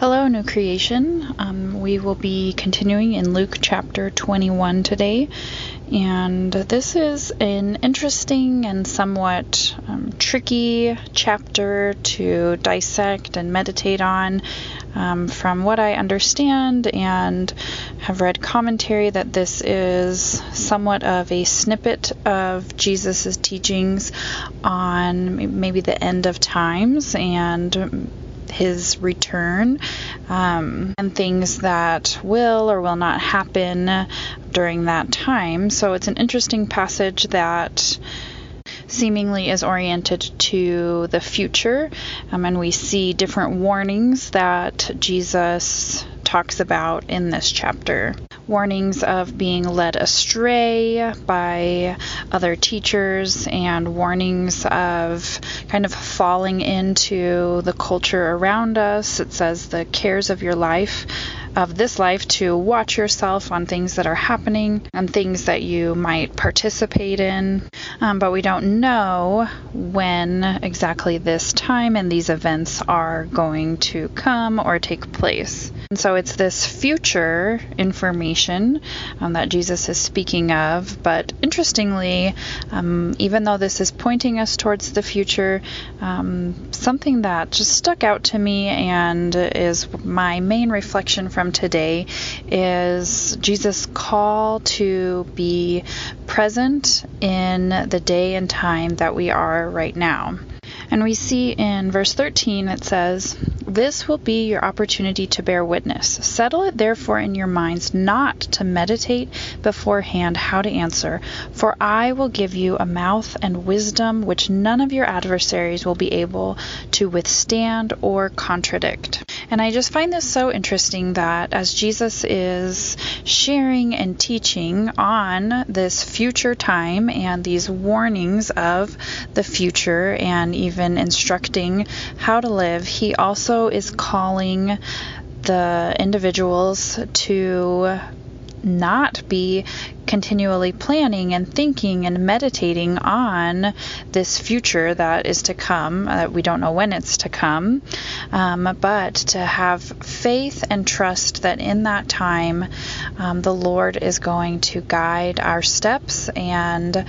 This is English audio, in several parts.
Hello, New Creation. Um, we will be continuing in Luke chapter 21 today, and this is an interesting and somewhat um, tricky chapter to dissect and meditate on. Um, from what I understand and have read commentary, that this is somewhat of a snippet of Jesus' teachings on maybe the end of times and his return um, and things that will or will not happen during that time. So it's an interesting passage that seemingly is oriented to the future, um, and we see different warnings that Jesus talks about in this chapter warnings of being led astray by other teachers and warnings of kind of falling into the culture around us. It says the cares of your life of this life to watch yourself on things that are happening and things that you might participate in. Um, but we don't know when exactly this time and these events are going to come or take place. And so it's this future information um, that Jesus is speaking of. But interestingly, um, even though this is pointing us towards the future, um, something that just stuck out to me and is my main reflection from today is Jesus' call to be present in the day and time that we are right now. And we see in verse 13 it says, This will be your opportunity to bear witness. Settle it therefore in your minds not to meditate beforehand how to answer, for I will give you a mouth and wisdom which none of your adversaries will be able to withstand or contradict. And I just find this so interesting that as Jesus is sharing and teaching on this future time and these warnings of the future and even instructing how to live, he also is calling the individuals to not be continually planning and thinking and meditating on this future that is to come. Uh, we don't know when it's to come, um, but to have faith and trust that in that time um, the Lord is going to guide our steps and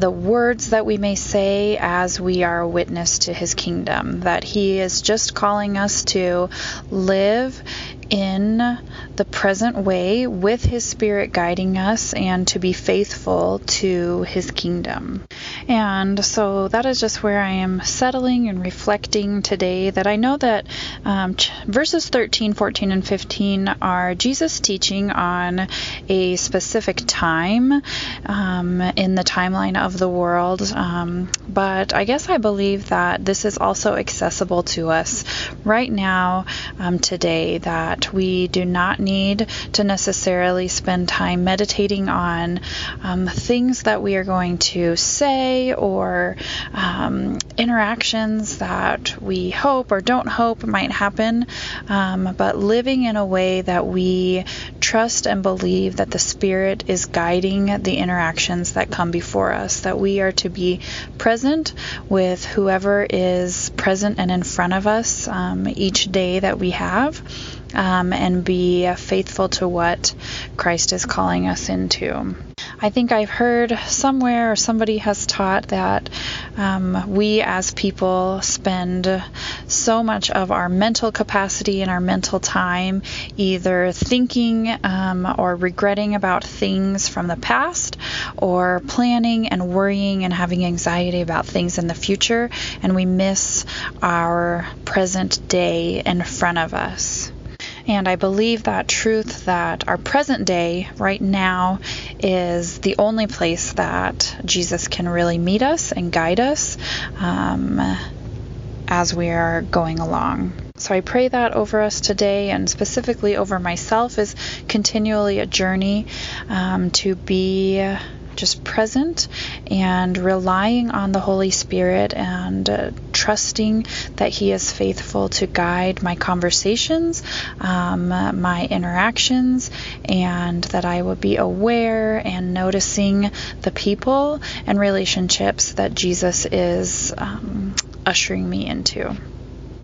the words that we may say as we are a witness to his kingdom, that he is just calling us to live in the present way with His Spirit guiding us and to be faithful to His kingdom. And so that is just where I am settling and reflecting today that I know that um, verses 13, 14, and 15 are Jesus teaching on a specific time um, in the timeline of the world. Um, but I guess I believe that this is also accessible to us right now, um, today, that that we do not need to necessarily spend time meditating on um, things that we are going to say or um, interactions that we hope or don't hope might happen, um, but living in a way that we trust and believe that the Spirit is guiding the interactions that come before us, that we are to be present with whoever is present and in front of us um, each day that we have um, and be faithful to what Christ is calling us into. I think I've heard somewhere or somebody has taught that um, we as people spend so much of our mental capacity and our mental time either thinking um, or regretting about things from the past or planning and worrying and having anxiety about things in the future, and we miss our present day in front of us. And I believe that truth that our present day, right now, is the only place that Jesus can really meet us and guide us um, as we are going along. So I pray that over us today and specifically over myself is continually a journey um, to be just present and relying on the Holy Spirit and uh, trusting that He is faithful to guide my conversations, um, my interactions, and that I will be aware and noticing the people and relationships that Jesus is um, ushering me into.